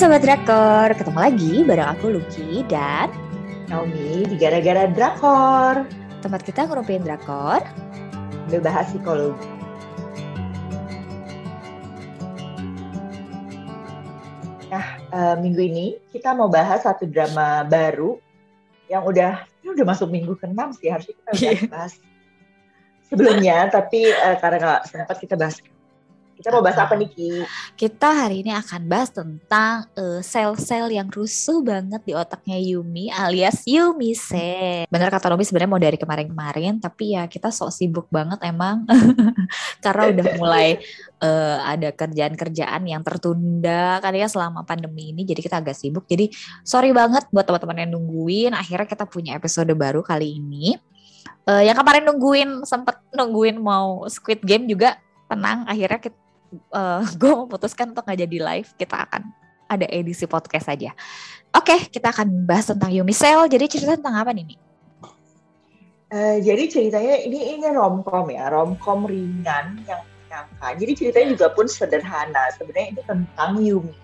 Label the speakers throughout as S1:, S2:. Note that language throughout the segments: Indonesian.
S1: Sobat Drakor, ketemu lagi bareng aku Lucky dan
S2: Naomi di Gara-Gara Drakor.
S1: tempat kita ngerumpiin Drakor.
S2: Udah bahas psikologi. Nah, eh, minggu ini kita mau bahas satu drama baru yang udah ini udah masuk minggu ke-6 sih harusnya kita udah
S1: Iya.
S2: bahas sebelumnya tapi eh, karena nggak sempat kita bahas. Kita mau bahas apa nih Ki?
S1: Kita hari ini akan bahas tentang eh, sel-sel yang rusuh banget di otaknya Yumi alias Yumi Sen. Bener kata Robi sebenarnya mau dari kemarin-kemarin, tapi ya kita sok sibuk banget emang karena udah mulai eh, ada kerjaan-kerjaan yang tertunda kan ya selama pandemi ini, jadi kita agak sibuk. Jadi sorry banget buat teman-teman yang nungguin. Akhirnya kita punya episode baru kali ini. Eh, yang kemarin nungguin sempet nungguin mau Squid Game juga tenang akhirnya kita gue memutuskan untuk nggak jadi live kita akan ada edisi podcast saja oke kita akan bahas tentang Yumi Cell jadi cerita tentang apa nih Mi?
S2: Eh, jadi ceritanya ini ini romcom ya, romcom ringan yang menyenangkan. Jadi ceritanya juga pun sederhana. Sebenarnya ini tentang Yumi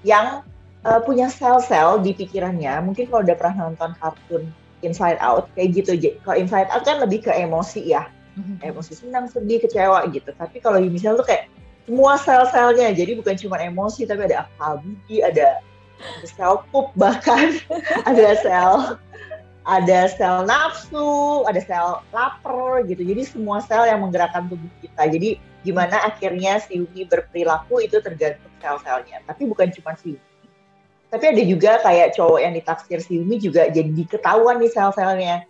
S2: yang eh, punya sel-sel di pikirannya. Mungkin kalau udah pernah nonton kartun Inside Out kayak gitu. Kalau Inside Out kan lebih ke emosi ya, emosi senang, sedih, kecewa gitu. Tapi kalau Yumi Cell tuh kayak semua sel-selnya. Jadi bukan cuma emosi tapi ada akal budi, ada sel pup bahkan ada sel ada sel nafsu, ada sel lapar gitu. Jadi semua sel yang menggerakkan tubuh kita. Jadi gimana akhirnya si Yumi berperilaku itu tergantung sel-selnya. Tapi bukan cuma si Yumi. Tapi ada juga kayak cowok yang ditaksir si Yumi juga jadi ketahuan nih sel-selnya.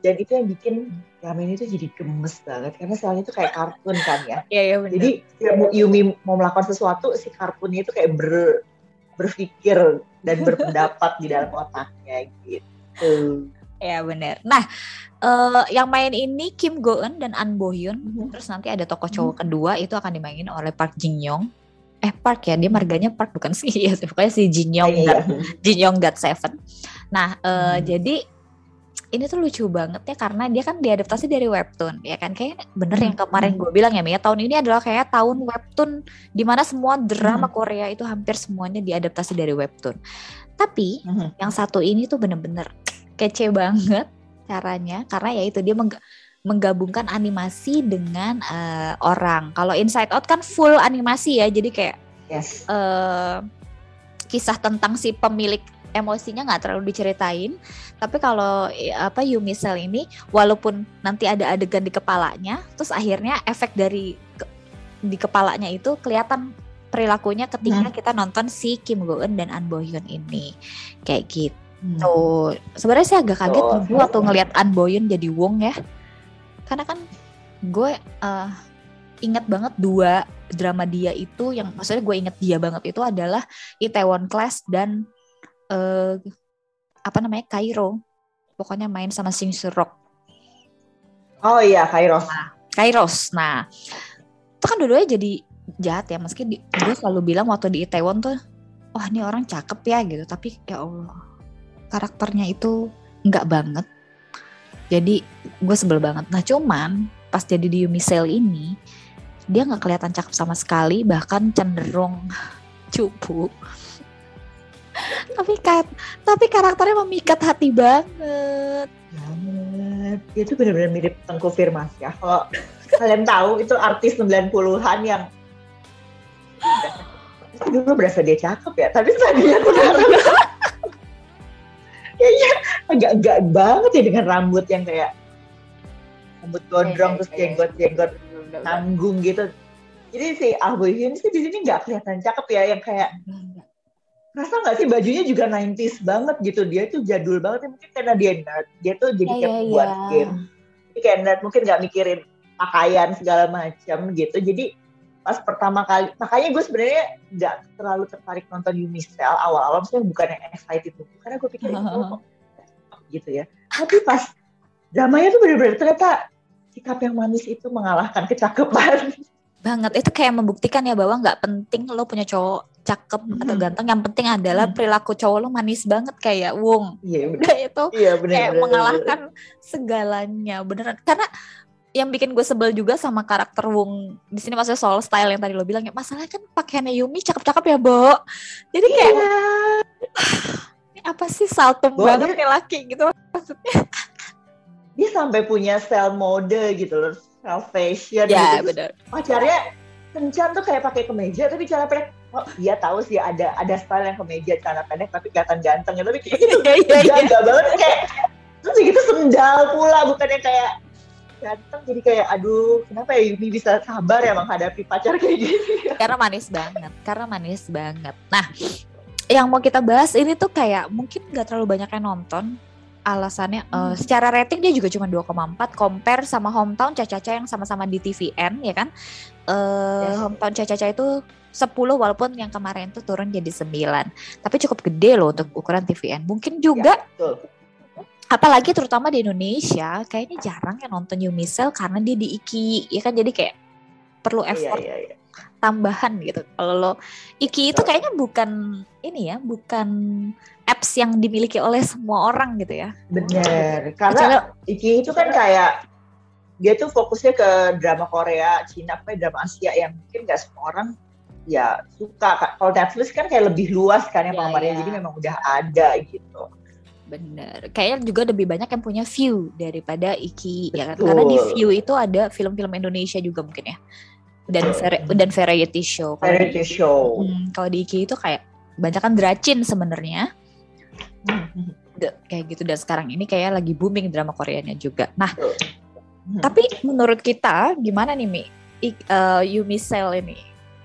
S2: Dan itu yang bikin ramen itu jadi gemes banget. Karena selnya itu kayak kartun kan ya.
S1: Iya iya benar.
S2: Jadi mau- Yumi mau melakukan sesuatu, si kartunnya itu kayak ber, berpikir dan berpendapat di dalam otaknya gitu.
S1: ya benar. Nah eh, yang main ini Kim Go Eun dan An Bo Hyun. Terus nanti ada tokoh cowok kedua itu akan dimainin oleh Park Jin Young. Eh Park ya, dia marganya Park bukan sih? Iya, pokoknya si Jin Young dan Jin Young God Seven. Nah, eh,
S2: Hmm.
S1: jadi ini tuh lucu banget ya karena dia kan diadaptasi dari webtoon ya kan kayak bener yang
S2: Hmm.
S1: kemarin gue bilang ya Mia tahun ini adalah kayak tahun webtoon di mana semua drama
S2: Hmm.
S1: Korea itu hampir semuanya diadaptasi dari webtoon. Tapi
S2: Mhm.
S1: yang satu ini tuh bener-bener kece banget caranya karena ya itu dia mengg- menggabungkan animasi dengan eh, orang. Kalau Inside Out kan full animasi ya jadi kayak
S2: Yes.
S1: eh, kisah tentang si pemilik emosinya nggak terlalu diceritain tapi kalau apa Yumi Cell ini walaupun nanti ada adegan di kepalanya terus akhirnya efek dari ke- di kepalanya itu kelihatan perilakunya ketika
S2: Hmm.
S1: kita nonton si Kim Go Eun dan An Bo Hyun ini kayak gitu
S2: Hmm.
S1: sebenarnya saya agak kaget
S2: Oh,
S1: juga waktu ngelihat An Bo Hyun jadi Wong ya karena kan gue eh, ingat banget dua drama dia itu yang maksudnya gue inget dia banget itu adalah Itaewon Class dan eh apa namanya Cairo. Pokoknya main sama Sing Rock.
S2: Oh iya, Kairos.
S1: Kairos nah itu kan dua-duanya jadi jahat ya. Meski di, gue selalu bilang waktu di Itaewon tuh wah ini orang cakep ya gitu. Tapi ya Allah karakternya itu enggak banget. Jadi gue sebel banget. Nah cuman pas jadi di Yumi Cell ini dia nggak kelihatan cakep sama sekali. Bahkan cenderung cupu tapi kan tapi karakternya memikat hati banget
S2: banget. Dia tuh benar-benar mirip Tengku Firmas ya. Kalau kalian tahu itu artis 90-an yang dulu berasa dia cakep ya, tapi sekarang kayaknya agak-agak banget ya dengan rambut yang kayak rambut gondrong terus jenggot-jenggot tanggung gitu. Jadi si Ah Boy Hyun sih di sini nggak kelihatan cakep ya, yang kayak rasa nggak sih bajunya juga 90s banget gitu? Dia tuh jadul banget ya mungkin karena dia nerd. Dia tuh jadi
S1: Iya,
S2: kayak
S1: iya,
S2: buat
S1: iya.
S2: game. Jadi kayak nerd mungkin nggak mikirin pakaian segala macam gitu. Jadi pas pertama kali makanya gue sebenarnya nggak terlalu tertarik nonton Yumi Cell awal-awal. Maksudnya bukan yang excited tuh karena gue pikir itu kok gitu ya. Tapi pas dramanya tuh bener-bener ternyata sikap yang manis itu mengalahkan kecakapan.
S1: Banget. Itu kayak membuktikan ya bahwa nggak penting lo punya cowok cakep atau
S2: Hmm.
S1: ganteng yang penting adalah perilaku cowok lo manis banget kayak Wong.
S2: Iya bener.
S1: Udah itu
S2: iya bener
S1: kayak
S2: bener,
S1: mengalahkan segalanya beneran. Karena yang bikin gue sebel juga sama karakter Wong di sini maksudnya soal style yang tadi lo bilang ya masalahnya kan pakaiannya Yumi cakep-cakep ya Bo? Jadi kayak yeah. ini apa sih saltum Bo, banget kayak laki gitu maksudnya.
S2: Dia sampai punya style mode gitu loh style fashion
S1: ya, gitu. Bener.
S2: pacarnya kencan tuh kayak pakai kemeja tapi cara oh iya tahu sih ada ada style yang kemeja celana pendek tapi kelihatan ganteng ya tapi kayak gitu yeah, yeah, yeah. banget kayak terus gitu sendal pula bukannya kayak ganteng jadi kayak aduh kenapa ya Yumi bisa sabar ya menghadapi pacar kayak gini
S1: karena manis banget karena manis banget nah yang mau kita bahas ini tuh kayak mungkin gak terlalu banyak yang nonton alasannya hmm. uh, secara rating dia juga cuma 2,4 compare sama hometown Caca-Caca yang sama-sama di TVN ya kan uh, yes. hometown Caca-Caca itu 10 walaupun yang kemarin tuh turun jadi 9 tapi cukup gede loh untuk ukuran TVN mungkin juga ya, apalagi terutama di Indonesia kayaknya jarang yang nonton Yumisel karena dia di Iki ya kan? Jadi kayak perlu iya, effort iya, iya, iya. tambahan gitu. Kalau lo Iki itu kayaknya bukan ini ya bukan apps yang dimiliki oleh semua orang gitu ya.
S2: Bener karena Iki itu kan kayak dia tuh fokusnya ke drama Korea Cina apa drama Asia yang mungkin gak semua orang ya suka kalau Netflix kan kayak lebih luas kan ya, ya penggemarnya ya. jadi memang udah ada gitu
S1: Bener. Kayaknya juga lebih banyak yang punya view daripada Iki ya kan. Karena di view itu ada film-film Indonesia juga mungkin ya. Dan dan variety show.
S2: Variety show.
S1: Hmm, kalau di Iki itu kayak banyak kan dracin sebenarnya. Hmm. kayak gitu dan sekarang ini kayak lagi booming drama Koreanya juga. Nah, hmm. tapi menurut kita gimana nih Mi? I, uh, Yumi Cell ini,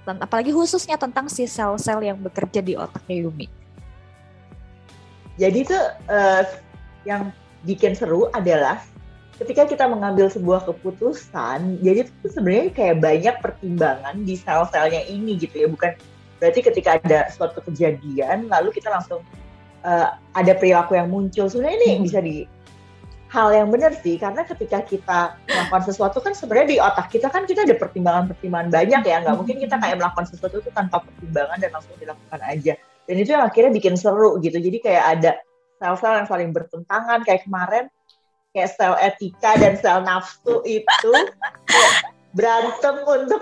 S1: apalagi khususnya tentang si sel-sel yang bekerja di otaknya Yumi
S2: jadi itu uh, yang bikin seru adalah ketika kita mengambil sebuah keputusan, jadi itu sebenarnya kayak banyak pertimbangan di sel-selnya ini gitu ya, bukan berarti ketika ada suatu kejadian lalu kita langsung uh, ada perilaku yang muncul. Sebenarnya ini hmm. bisa di hal yang benar sih, karena ketika kita melakukan sesuatu kan sebenarnya di otak kita kan kita ada pertimbangan-pertimbangan banyak ya, nggak mungkin kita kayak melakukan sesuatu itu tanpa pertimbangan dan langsung dilakukan aja. Dan itu yang akhirnya bikin seru gitu. Jadi kayak ada sel-sel yang saling bertentangan. Kayak kemarin kayak sel etika dan sel nafsu itu berantem untuk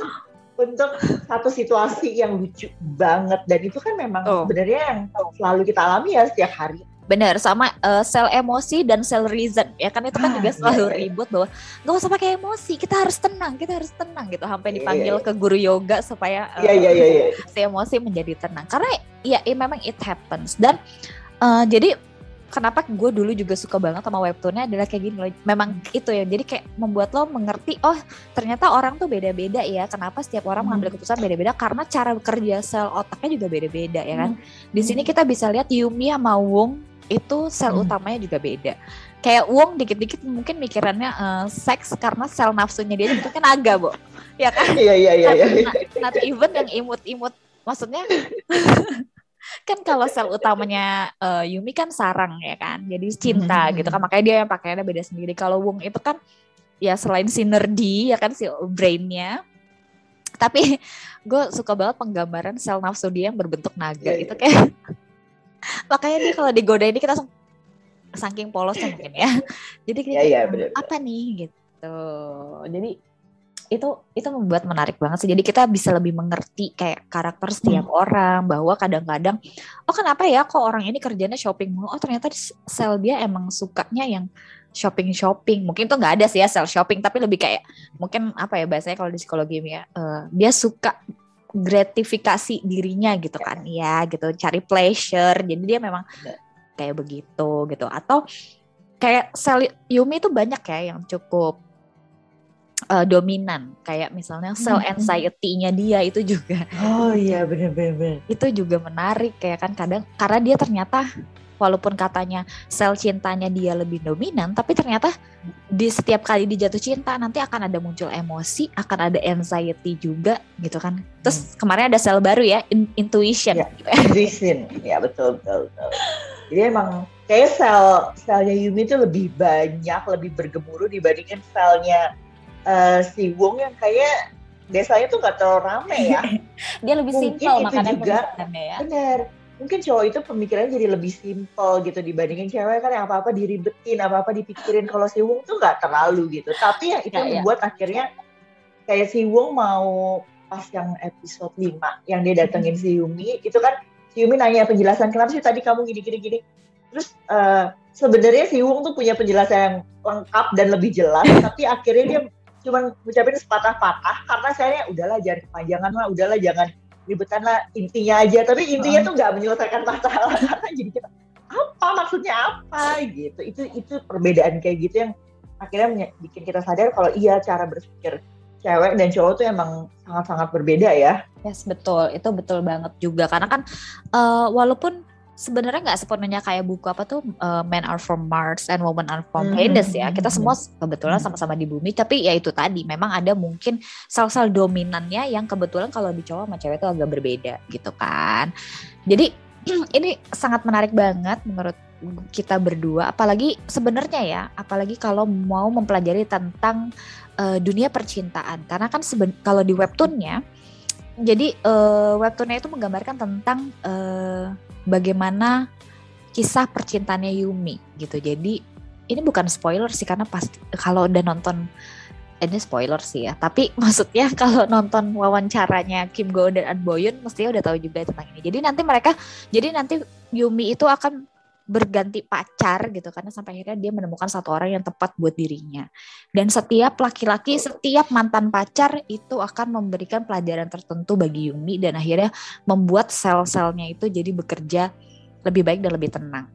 S2: untuk satu situasi yang lucu banget. Dan itu kan memang oh. sebenarnya yang selalu kita alami ya setiap hari
S1: Benar, sama uh, sel emosi dan sel reason ya kan itu kan ah, juga iya, selalu iya, ribut bahwa nggak usah pakai emosi, kita harus tenang, kita harus tenang gitu sampai iya, dipanggil iya, ke guru yoga supaya uh, iya, iya, iya, iya. si emosi menjadi tenang. Karena ya, ya memang it happens dan uh, jadi kenapa gue dulu juga suka banget sama webtoonnya adalah kayak gini loh. Memang itu ya. Jadi kayak membuat lo mengerti oh ternyata orang tuh beda-beda ya. Kenapa setiap orang hmm. mengambil keputusan beda-beda karena cara bekerja sel otaknya juga beda-beda ya kan. Hmm. Di sini kita bisa lihat Yumi sama Wong itu sel hmm. utamanya juga beda. Kayak Wong dikit-dikit mungkin mikirannya uh, seks karena sel nafsunya dia itu kan agak, Bu. Ya kan?
S2: Iya, iya, iya. iya.
S1: Not, not even yang imut-imut. Maksudnya kan kalau sel utamanya uh, Yumi kan sarang ya kan. Jadi cinta hmm. gitu kan. Makanya dia yang pakaiannya beda sendiri. Kalau Wong itu kan ya selain sinergi ya kan si brainnya tapi gue suka banget penggambaran sel nafsu dia yang berbentuk naga yeah, itu iya. kayak makanya dia kalau digoda ini kita langsung saking polosnya mungkin ya. Jadi kita ya, ya, bener, apa nih? Gitu. Jadi itu itu membuat menarik banget sih. Jadi kita bisa lebih mengerti kayak karakter setiap hmm. orang bahwa kadang-kadang oh kenapa ya kok orang ini kerjanya shopping mulu oh ternyata sel dia emang sukanya yang shopping shopping mungkin tuh nggak ada sih ya sel shopping tapi lebih kayak mungkin apa ya bahasanya kalau di psikologi ya uh, dia suka gratifikasi dirinya gitu kan. Ya gitu. Cari pleasure. Jadi dia memang kayak begitu gitu. Atau kayak sel Yumi itu banyak ya yang cukup uh, dominan. Kayak misalnya sel hmm. anxiety-nya dia itu juga.
S2: Oh iya. Benar-benar
S1: itu juga menarik kayak kan. Kadang karena dia ternyata walaupun katanya sel cintanya dia lebih dominan tapi ternyata di setiap kali dia jatuh cinta nanti akan ada muncul emosi akan ada anxiety juga gitu kan. Terus hmm. kemarin ada sel baru ya in intuition.
S2: Ya, intuition. Ya betul betul betul. Jadi emang kayak sel selnya Yumi itu lebih banyak lebih bergemuruh dibandingin selnya uh, si Wong yang kayak desanya tuh nggak terlalu rame ya.
S1: Dia lebih simpel makanya
S2: juga. ya. Benar mungkin cowok itu pemikirannya jadi lebih simple gitu dibandingin cewek kan yang apa-apa diribetin, apa-apa dipikirin. Kalau si Wung tuh nggak terlalu gitu. Tapi ya itu ya, membuat ya. akhirnya kayak si Wung mau pas yang episode 5 yang dia datengin si Yumi itu kan si Yumi nanya penjelasan kenapa sih tadi kamu gini-gini gini. Terus uh, sebenarnya si Wung tuh punya penjelasan yang lengkap dan lebih jelas, tapi akhirnya dia cuma ngucapin sepatah-patah karena saya udahlah jangan kepanjangan lah, udahlah jangan ribetan lah intinya aja. Tapi intinya uh. tuh nggak menyelesaikan masalah karena jadi kita apa maksudnya apa gitu. Itu itu perbedaan kayak gitu yang akhirnya bikin kita sadar kalau iya cara berpikir cewek dan cowok tuh emang sangat-sangat berbeda ya.
S1: Yes betul, itu betul banget juga karena kan uh, walaupun sebenarnya nggak sepenuhnya kayak buku apa tuh uh, Men Are From Mars and Women Are From hmm. Venus ya. Kita semua kebetulan hmm. sama-sama di bumi, tapi ya itu tadi memang ada mungkin sel-sel dominannya yang kebetulan kalau di cowok sama cewek itu agak berbeda gitu kan. Jadi ini sangat menarik banget menurut kita berdua, apalagi sebenarnya ya, apalagi kalau mau mempelajari tentang uh, dunia percintaan, karena kan kalau di webtoonnya, jadi uh, webtoonnya itu menggambarkan tentang uh, bagaimana kisah percintaannya Yumi gitu. Jadi ini bukan spoiler sih karena pasti kalau udah nonton ini spoiler sih ya. Tapi maksudnya kalau nonton wawancaranya Kim Go dan An Boyun mestinya udah tahu juga tentang ini. Jadi nanti mereka jadi nanti Yumi itu akan berganti pacar gitu karena sampai akhirnya dia menemukan satu orang yang tepat buat dirinya. Dan setiap laki-laki, setiap mantan pacar itu akan memberikan pelajaran tertentu bagi Yumi dan akhirnya membuat sel-selnya itu jadi bekerja lebih baik dan lebih tenang.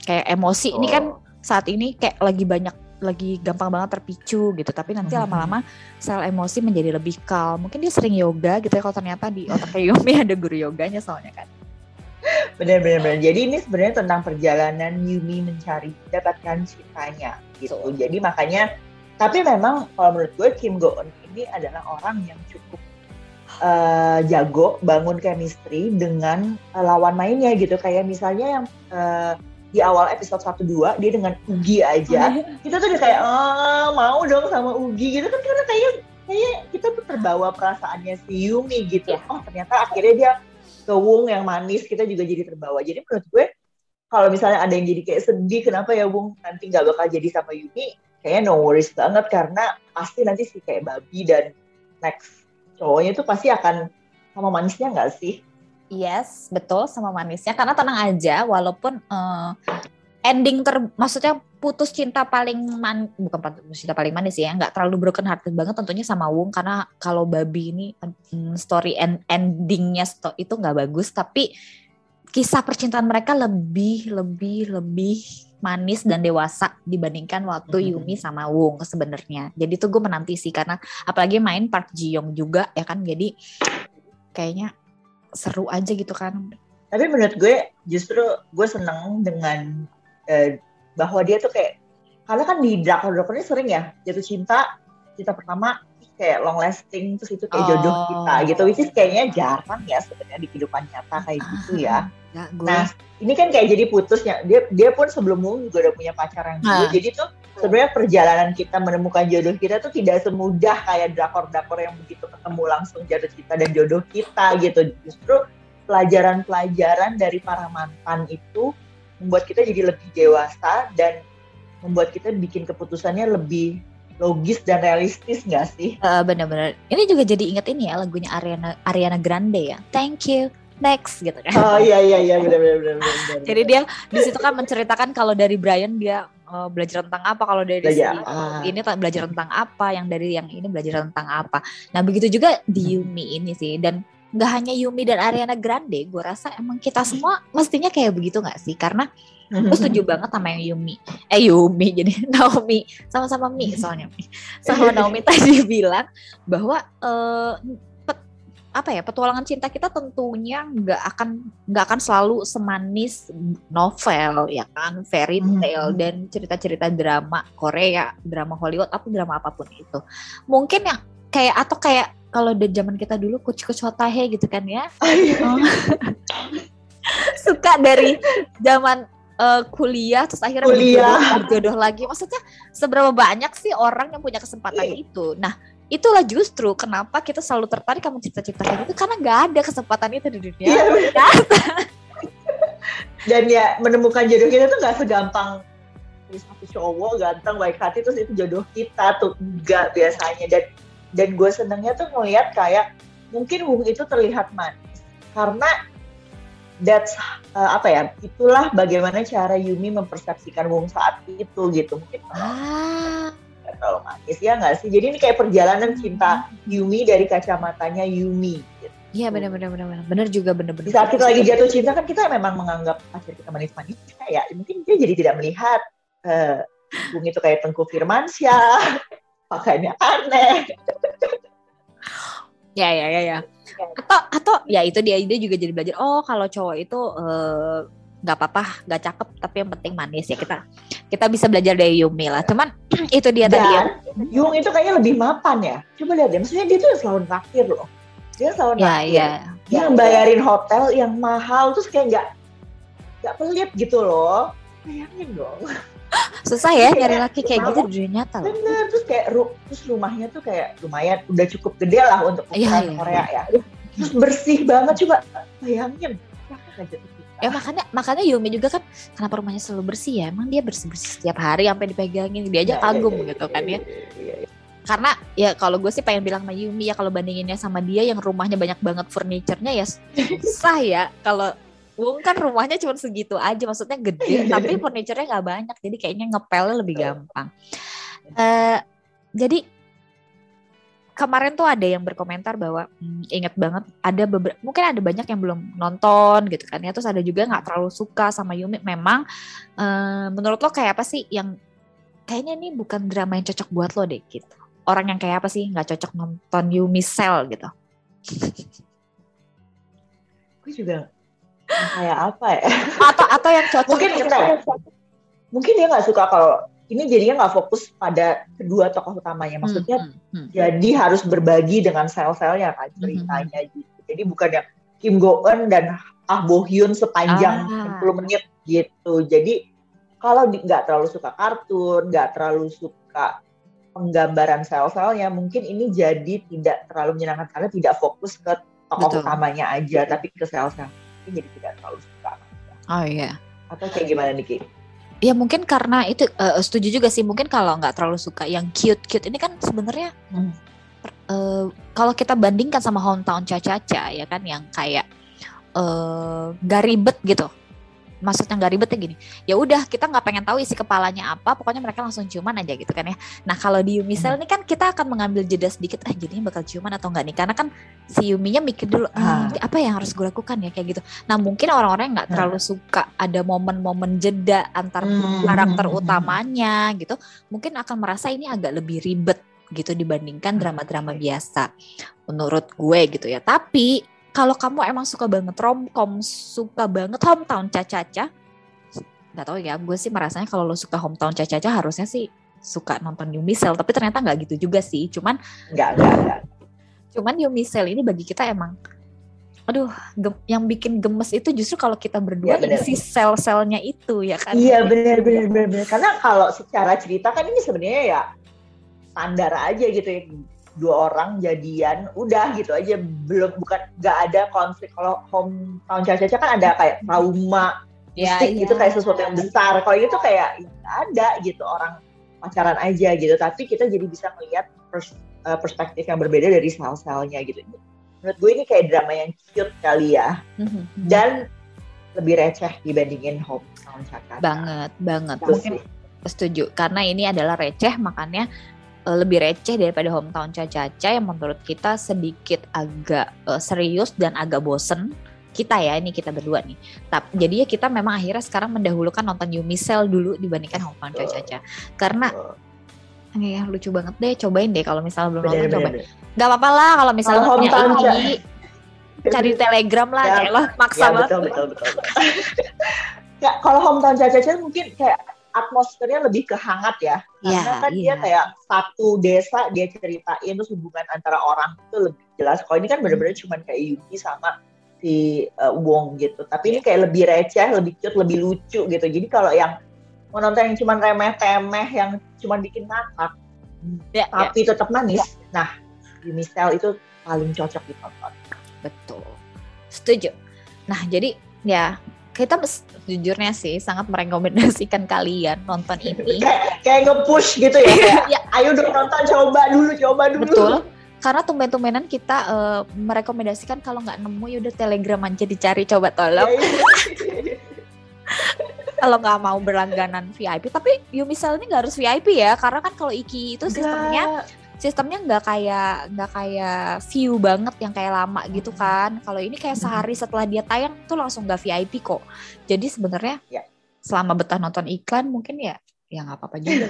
S1: Kayak emosi oh. ini kan oh. saat ini kayak lagi banyak lagi gampang banget terpicu gitu tapi nanti hmm. lama-lama sel emosi menjadi lebih calm mungkin dia sering yoga gitu ya kalau ternyata di otaknya Yumi ada guru yoganya soalnya kan
S2: Benar-benar. Jadi ini sebenarnya tentang perjalanan Yumi mencari dapatkan cintanya gitu. So. Jadi makanya tapi memang kalau menurut gue Kim Go Eun ini adalah orang yang cukup uh, jago bangun chemistry dengan uh, lawan mainnya gitu. Kayak misalnya yang uh, di awal episode 1 2 dia dengan Ugi aja. Oh, iya. Kita tuh udah kayak oh, mau dong sama Ugi gitu kan karena kayak kayak kita tuh terbawa perasaannya si Yumi gitu. Yeah. Oh, ternyata akhirnya dia ke Wung yang manis kita juga jadi terbawa. Jadi menurut gue kalau misalnya ada yang jadi kayak sedih kenapa ya Wung? Nanti nggak bakal jadi sama Yumi kayaknya no worries banget karena pasti nanti sih kayak babi dan next cowoknya itu pasti akan sama manisnya nggak sih?
S1: Yes, betul sama manisnya. Karena tenang aja, walaupun uh, ending ter, maksudnya putus cinta paling man bukan putus cinta paling manis ya nggak terlalu broken hearted banget tentunya sama Wung karena kalau babi ini um, story end endingnya itu nggak bagus tapi kisah percintaan mereka lebih lebih lebih manis dan dewasa dibandingkan waktu mm-hmm. Yumi sama Wung sebenarnya. Jadi tuh gue menanti sih karena apalagi main Park Ji Young juga ya kan? Jadi kayaknya seru aja gitu kan.
S2: Tapi menurut gue justru gue seneng dengan uh, bahwa dia tuh kayak karena kan di drakor drakor ini sering ya jatuh cinta cinta pertama kayak long lasting terus itu kayak oh. jodoh kita gitu which is kayaknya jarang ya sebenarnya di kehidupan nyata kayak gitu ya. ya nah ini kan kayak jadi putus ya dia dia pun sebelum juga udah punya pacar yang dulu jadi tuh sebenarnya perjalanan kita menemukan jodoh kita tuh tidak semudah kayak drakor-drakor yang begitu ketemu langsung jatuh cinta dan jodoh kita gitu justru pelajaran-pelajaran dari para mantan itu membuat kita jadi lebih dewasa dan membuat kita bikin keputusannya lebih logis dan realistis nggak sih?
S1: Uh, Bener-bener. Ini juga jadi inget ini ya lagunya Ariana Ariana Grande ya. Thank you next gitu kan.
S2: Oh iya iya iya benar benar
S1: Jadi dia di situ kan menceritakan kalau dari Brian dia uh, belajar tentang apa, kalau dari belajar, sini ah. ini belajar tentang apa, yang dari yang ini belajar tentang apa. Nah begitu juga di Yumi ini sih dan nggak hanya Yumi dan Ariana Grande, gue rasa emang kita semua mestinya kayak begitu nggak sih? Karena gue setuju banget sama yang Yumi, eh Yumi jadi Naomi. Sama-sama Mi soalnya sama Naomi tadi bilang bahwa uh, pet, apa ya petualangan cinta kita tentunya nggak akan nggak akan selalu semanis novel ya kan? Fairy tale dan cerita-cerita drama Korea, drama Hollywood, apa drama apa pun itu. Mungkin yang kayak atau kayak kalau di zaman kita dulu kuci kuci hotahe gitu kan ya. Oh, iya. suka dari zaman uh, kuliah terus akhirnya kuliah. Berjodoh, berjodoh lagi. Maksudnya seberapa banyak sih orang yang punya kesempatan iya. itu? Nah itulah justru kenapa kita selalu tertarik kamu cita-cita kayak gitu karena nggak ada kesempatan itu di dunia. Iya,
S2: dan ya menemukan jodoh kita tuh nggak segampang. Satu cowok ganteng baik hati terus itu jodoh kita tuh enggak biasanya. Dan dan gue senengnya tuh ngeliat kayak mungkin Wung itu terlihat manis karena that's uh, apa ya itulah bagaimana cara Yumi mempersepsikan Wung saat itu gitu mungkin ah. terlalu manis ya nggak sih jadi ini kayak perjalanan cinta Yumi dari kacamatanya Yumi gitu.
S1: Iya benar benar benar benar. Benar juga benar benar.
S2: Di saat kita lagi jatuh cinta kan kita memang menganggap pacar kita manis-manis ya mungkin dia jadi tidak melihat uh, Bung itu kayak Tengku Firmansyah, pakainya aneh.
S1: ya ya ya ya. Atau atau ya itu dia dia juga jadi belajar. Oh kalau cowok itu eh, nggak uh, apa-apa, nggak cakep, tapi yang penting manis ya kita kita bisa belajar dari Yumi lah. Cuman itu dia Dan, tadi ya.
S2: Yung itu kayaknya lebih mapan ya. Coba lihat deh, maksudnya dia tuh selalu traktir loh. Dia selalu ya, nakir. Ya. Dia ya, bayarin hotel yang mahal terus kayak nggak nggak pelit gitu loh. Bayangin dong.
S1: susah ya nyari laki kayak gitu di dunia nyata
S2: bener terus kayak ru terus rumahnya tuh kayak lumayan udah cukup gede lah untuk
S1: iya, iya,
S2: Korea ya. Terus bersih banget coba bayangin.
S1: Ya makanya makanya Yumi juga kan kenapa rumahnya selalu bersih ya? Emang dia bersih bersih setiap hari sampai dipegangin dia aja iya, kagum iya, gitu kan ya. karena ya kalau gue sih pengen bilang sama Yumi ya kalau bandinginnya sama dia yang rumahnya banyak banget furniturnya ya susah ya kalau Wung kan rumahnya cuma segitu aja, maksudnya gede, tapi furniturnya nggak banyak, jadi kayaknya ngepelnya lebih gampang. Uh, jadi kemarin tuh ada yang berkomentar bahwa hmm, inget banget ada beberapa mungkin ada banyak yang belum nonton gitu kan ya terus ada juga nggak terlalu suka sama Yumi. Memang uh, menurut lo kayak apa sih yang kayaknya ini bukan drama yang cocok buat lo deh gitu. Orang yang kayak apa sih nggak cocok nonton Yumi Cell gitu?
S2: Gue juga kayak apa ya?
S1: Atau atau yang cocok
S2: mungkin kita mungkin dia nggak suka kalau ini jadinya nggak fokus pada kedua tokoh utamanya. Maksudnya hmm, hmm, hmm. jadi harus berbagi dengan sel-selnya kan hmm, ceritanya hmm, gitu. Jadi bukan yang Kim Go Eun dan Ah Bo Hyun sepanjang ah. 10 menit gitu. Jadi kalau nggak terlalu suka kartun nggak terlalu suka penggambaran sel-selnya mungkin ini jadi tidak terlalu menyenangkan karena tidak fokus ke tokoh Betul. utamanya aja tapi ke sel-sel mungkin jadi tidak terlalu suka.
S1: Oh iya.
S2: Atau kayak gimana Niki?
S1: Ya mungkin karena itu uh, setuju juga sih mungkin kalau nggak terlalu suka yang cute cute ini kan sebenarnya hmm. uh, kalau kita bandingkan sama hometown Caca-Caca ya kan yang kayak uh, gak ribet gitu maksudnya nggak ribet ya gini. Ya udah kita nggak pengen tahu isi kepalanya apa pokoknya mereka langsung ciuman aja gitu kan ya. Nah kalau di Yumisel hmm. ini kan kita akan mengambil jeda sedikit ah jadinya bakal ciuman atau enggak nih? Karena kan si Yuminya mikir dulu ah. apa yang harus gue lakukan ya? Kayak gitu. Nah mungkin orang-orang yang nggak terlalu suka ada momen-momen jeda antar hmm. karakter utamanya gitu mungkin akan merasa ini agak lebih ribet gitu dibandingkan drama-drama biasa menurut gue gitu ya. Tapi kalau kamu emang suka banget romcom, suka banget hometown caca-caca, nggak tahu ya, gue sih merasanya kalau lo suka hometown caca-caca harusnya sih suka nonton New Misel, tapi ternyata nggak gitu juga sih, cuman
S2: nggak nggak nggak.
S1: Cuman New Misel ini bagi kita emang aduh yang bikin gemes itu justru kalau kita berdua ya, si sel-selnya itu ya kan?
S2: Iya benar benar benar karena kalau secara cerita kan ini sebenarnya ya standar aja gitu ya dua orang jadian udah gitu aja. Belum bukan nggak ada konflik. Kalau hometown caca-caca kan ada kayak trauma ya, mistik ya. gitu kayak sesuatu yang besar. Kalau itu kayak ada gitu orang pacaran aja gitu. Tapi kita jadi bisa melihat pers uh, perspektif yang berbeda dari sel-selnya gitu. Menurut gue ini kayak drama yang cute kali ya. Mm-hmm. dan lebih receh dibandingin hometown caca
S1: banget banget. Mungkin setuju. Karena ini adalah receh makanya lebih receh daripada hometown Caca-Caca yang menurut kita sedikit agak uh, serius dan agak bosen. Kita ya ini kita berdua nih. Tapi jadi ya kita memang akhirnya sekarang mendahulukan nonton Yumi Cell dulu dibandingkan hometown Caca-Caca karena ya lucu banget deh cobain deh kalau misalnya belum nonton coba nggak apa-apa lah kalau misalnya oh, punya ini cari telegram lah ya, lo maksa ya,
S2: banget. betul betul betul, betul. ya kalau hometown Caca-Caca mungkin kayak atmosfernya lebih kehangat ya. Karena yeah, kan yeah. dia kayak satu desa dia ceritain terus hubungan antara orang itu lebih jelas. Kalau ini kan benar-benar hmm. cuma kayak Yuki sama si uh, Wong gitu. Tapi ini kayak lebih receh, lebih cute, lebih lucu gitu. Jadi kalau yang mau nonton yang cuma remeh-temeh yang cuma bikin ngakak, yeah, tapi yeah. tetap manis. Nah, di Michelle itu paling cocok ditonton.
S1: Betul. Setuju. Nah, jadi ya kita jujurnya sih sangat merekomendasikan kalian nonton ini.
S2: kayak kayak nge-push gitu ya. Kayak, ya. Ayo dong nonton coba dulu, coba dulu.
S1: Betul. Karena tumben-tumbenan kita uh, merekomendasikan kalau nggak nemu yaudah telegram aja dicari coba tolong. Ya, ya. kalau nggak mau berlangganan VIP, tapi Yumisel ini nggak harus VIP ya, karena kan kalau Iki itu sistemnya sistemnya nggak kayak nggak kayak view banget yang kayak lama gitu kan. Kalau ini kayak sehari setelah dia tayang tuh langsung nggak VIP kok. Jadi sebenarnya ya. selama betah nonton iklan mungkin ya ya nggak apa-apa juga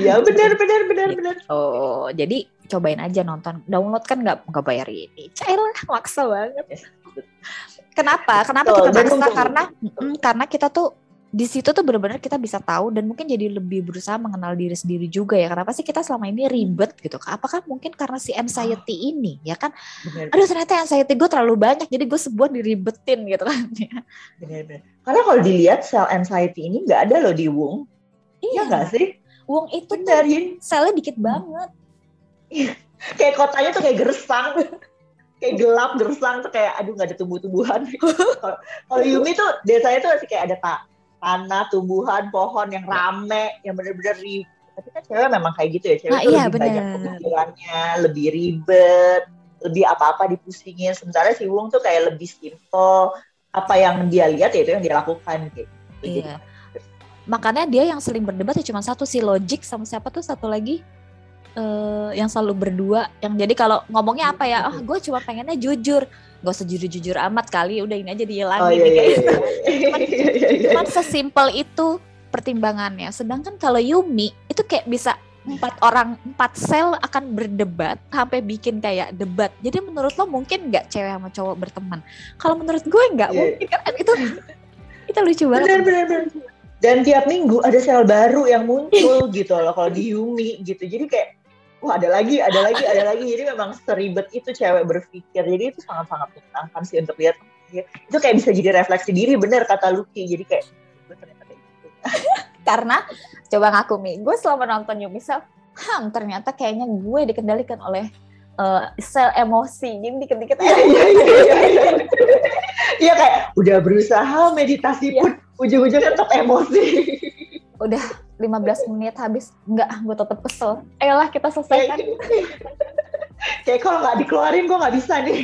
S2: iya. benar benar benar benar.
S1: Oh jadi cobain aja nonton. Download kan nggak nggak bayar ini. Cailah maksa banget. Kenapa? Kenapa kita maksa? karena mm, karena kita tuh di situ tuh benar-benar kita bisa tahu dan mungkin jadi lebih berusaha mengenal diri sendiri juga ya. Kenapa sih kita selama ini ribet gitu apakah mungkin karena si anxiety oh. ini ya kan? Bener. aduh ternyata anxiety gue terlalu banyak jadi gue sebuah diribetin gitu kan ya.
S2: Benar-benar karena kalau dilihat sel anxiety ini nggak ada loh di Wung. Iya nggak sih?
S1: Wung itu benar selnya dikit banget.
S2: Kayak kotanya tuh kayak gersang. Kayak gelap gersang tuh kayak aduh nggak ada tumbuh-tumbuhan. Kalau Yumi tuh desanya tuh masih kayak ada tak tanah, tumbuhan, pohon yang rame, yang bener-bener ribet. Tapi kan cewek memang kayak gitu ya, cewek nah, iya, lebih bener. banyak pemikirannya, lebih ribet, lebih apa-apa dipusingin. Sementara si Wung tuh kayak lebih simple, apa yang dia lihat ya itu yang dia lakukan gitu.
S1: Iya. Makanya dia yang sering berdebat ya cuma satu si Logic sama siapa tuh satu lagi uh, yang selalu berdua yang jadi kalau ngomongnya apa ya oh gue cuma pengennya jujur gak usah jujur-jujur amat kali udah ini aja dihilangin oh, iya, iya, iya, cuman, cuman sesimpel itu pertimbangannya. Sedangkan kalau Yumi itu kayak bisa empat orang empat sel akan berdebat sampai bikin kayak debat. Jadi menurut lo mungkin nggak cewek sama cowok berteman? Kalau menurut gue nggak yeah. mungkin kan? Itu itu lucu banget.
S2: Benar, benar, benar. dan tiap minggu ada sel baru yang muncul gitu loh kalau di Yumi gitu. Jadi kayak wah ada lagi, ada lagi, ada lagi. Jadi memang seribet itu cewek berpikir. Jadi itu sangat-sangat menyenangkan sih untuk lihat. Itu kayak bisa jadi refleksi diri, bener kata Lucky. Jadi kayak gue ternyata kayak gitu.
S1: Karena coba ngaku Mi, gue selama nonton Yumi Self, ham ternyata kayaknya gue dikendalikan oleh uh, sel emosi. Jadi dikit-dikit
S2: Iya, iya, iya, iya. Iya kayak udah berusaha meditasi pun ujung-ujungnya tetap emosi.
S1: Udah 15 menit habis enggak gue tetap kesel. Ayolah kita selesaikan.
S2: Kayak kalau nggak dikeluarin gue nggak bisa nih.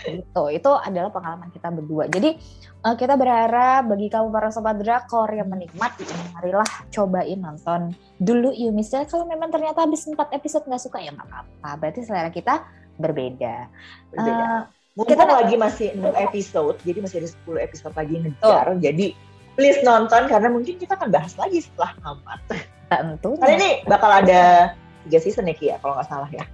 S1: Itu itu adalah pengalaman kita berdua. Jadi uh, kita berharap bagi kamu para sobat drakor yang menikmati marilah cobain nonton. Dulu You Mister kalau memang ternyata habis 4 episode nggak suka ya nggak apa-apa. Berarti selera kita berbeda, berbeda. Uh,
S2: Mumpung kita lagi masih 6 episode jadi masih ada 10 episode lagi ngejar oh. jadi please nonton karena mungkin kita akan bahas lagi setelah tamat.
S1: Tentu.
S2: Kali ini bakal ada tiga season ya Kia, kalau nggak salah ya.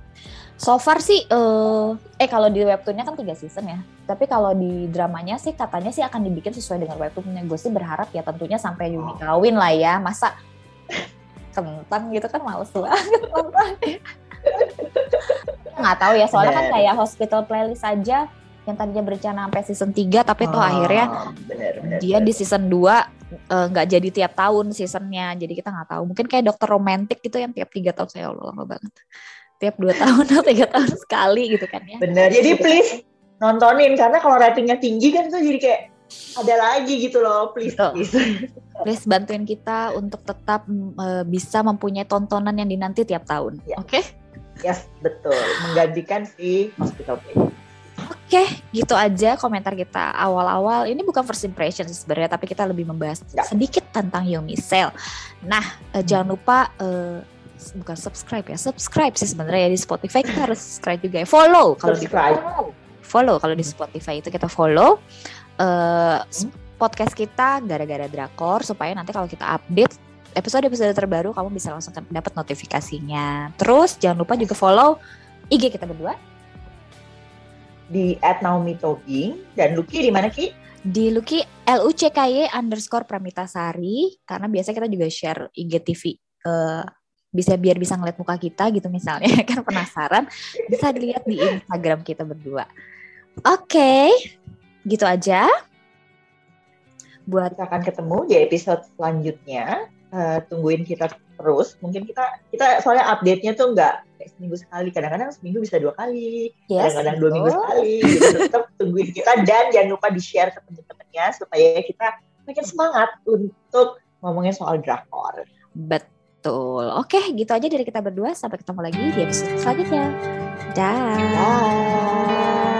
S1: So far sih, uh, eh kalau di webtoonnya kan tiga season ya. Tapi kalau di dramanya sih katanya sih akan dibikin sesuai dengan webtoonnya. Gue sih berharap ya tentunya sampai Yuni oh. kawin lah ya. Masa kentang gitu kan males banget. Nggak tahu ya, soalnya kan kayak hospital playlist aja yang tadinya berencana sampai season 3 tapi oh, tuh akhirnya bener, bener, dia bener. di season 2 eh, nggak uh, jadi tiap tahun seasonnya. Jadi kita nggak tahu. Mungkin kayak dokter romantik gitu yang tiap tiga tahun. Saya Allah lama banget. Tiap dua tahun atau tiga tahun sekali gitu kan ya.
S2: Bener. Jadi please nontonin. Karena kalau ratingnya tinggi kan tuh jadi kayak ada lagi gitu loh. Please please.
S1: Please bantuin kita untuk tetap uh, bisa mempunyai tontonan yang dinanti tiap tahun. Ya. oke? Okay?
S2: yes betul. Menggantikan si hospital play
S1: Oke, okay, gitu aja komentar kita awal-awal. Ini bukan first impression sebenarnya, tapi kita lebih membahas ya. sedikit tentang Yomi Sale. Nah, uh, jangan lupa uh, bukan subscribe ya, subscribe sih sebenarnya ya di Spotify kita harus subscribe juga ya. Follow kalau di follow. Follow kalau di Spotify itu kita follow uh, podcast kita gara-gara drakor supaya nanti kalau kita update episode-episode terbaru kamu bisa langsung dapat notifikasinya. Terus jangan lupa juga follow IG kita berdua
S2: di at Naomi Tobing dan Lucky di mana Ki?
S1: Di Lucky L U C K Y underscore Pramitasari karena biasa kita juga share IGTV uh, eh, bisa biar bisa ngeliat muka kita gitu misalnya kan penasaran bisa dilihat di Instagram kita berdua. Oke, okay, gitu aja.
S2: Buat kita akan ketemu di episode selanjutnya. Uh, tungguin kita terus. Mungkin kita kita soalnya update-nya tuh nggak seminggu sekali. Kadang-kadang seminggu bisa dua kali, kadang kadang-kadang dua minggu sekali. Gitu. Tetap tungguin kita dan jangan lupa di share ke teman-temannya supaya kita makin semangat untuk ngomongin soal drakor.
S1: Betul. Oke, gitu aja dari kita berdua. Sampai ketemu lagi di episode selanjutnya. Dah.
S2: Dah.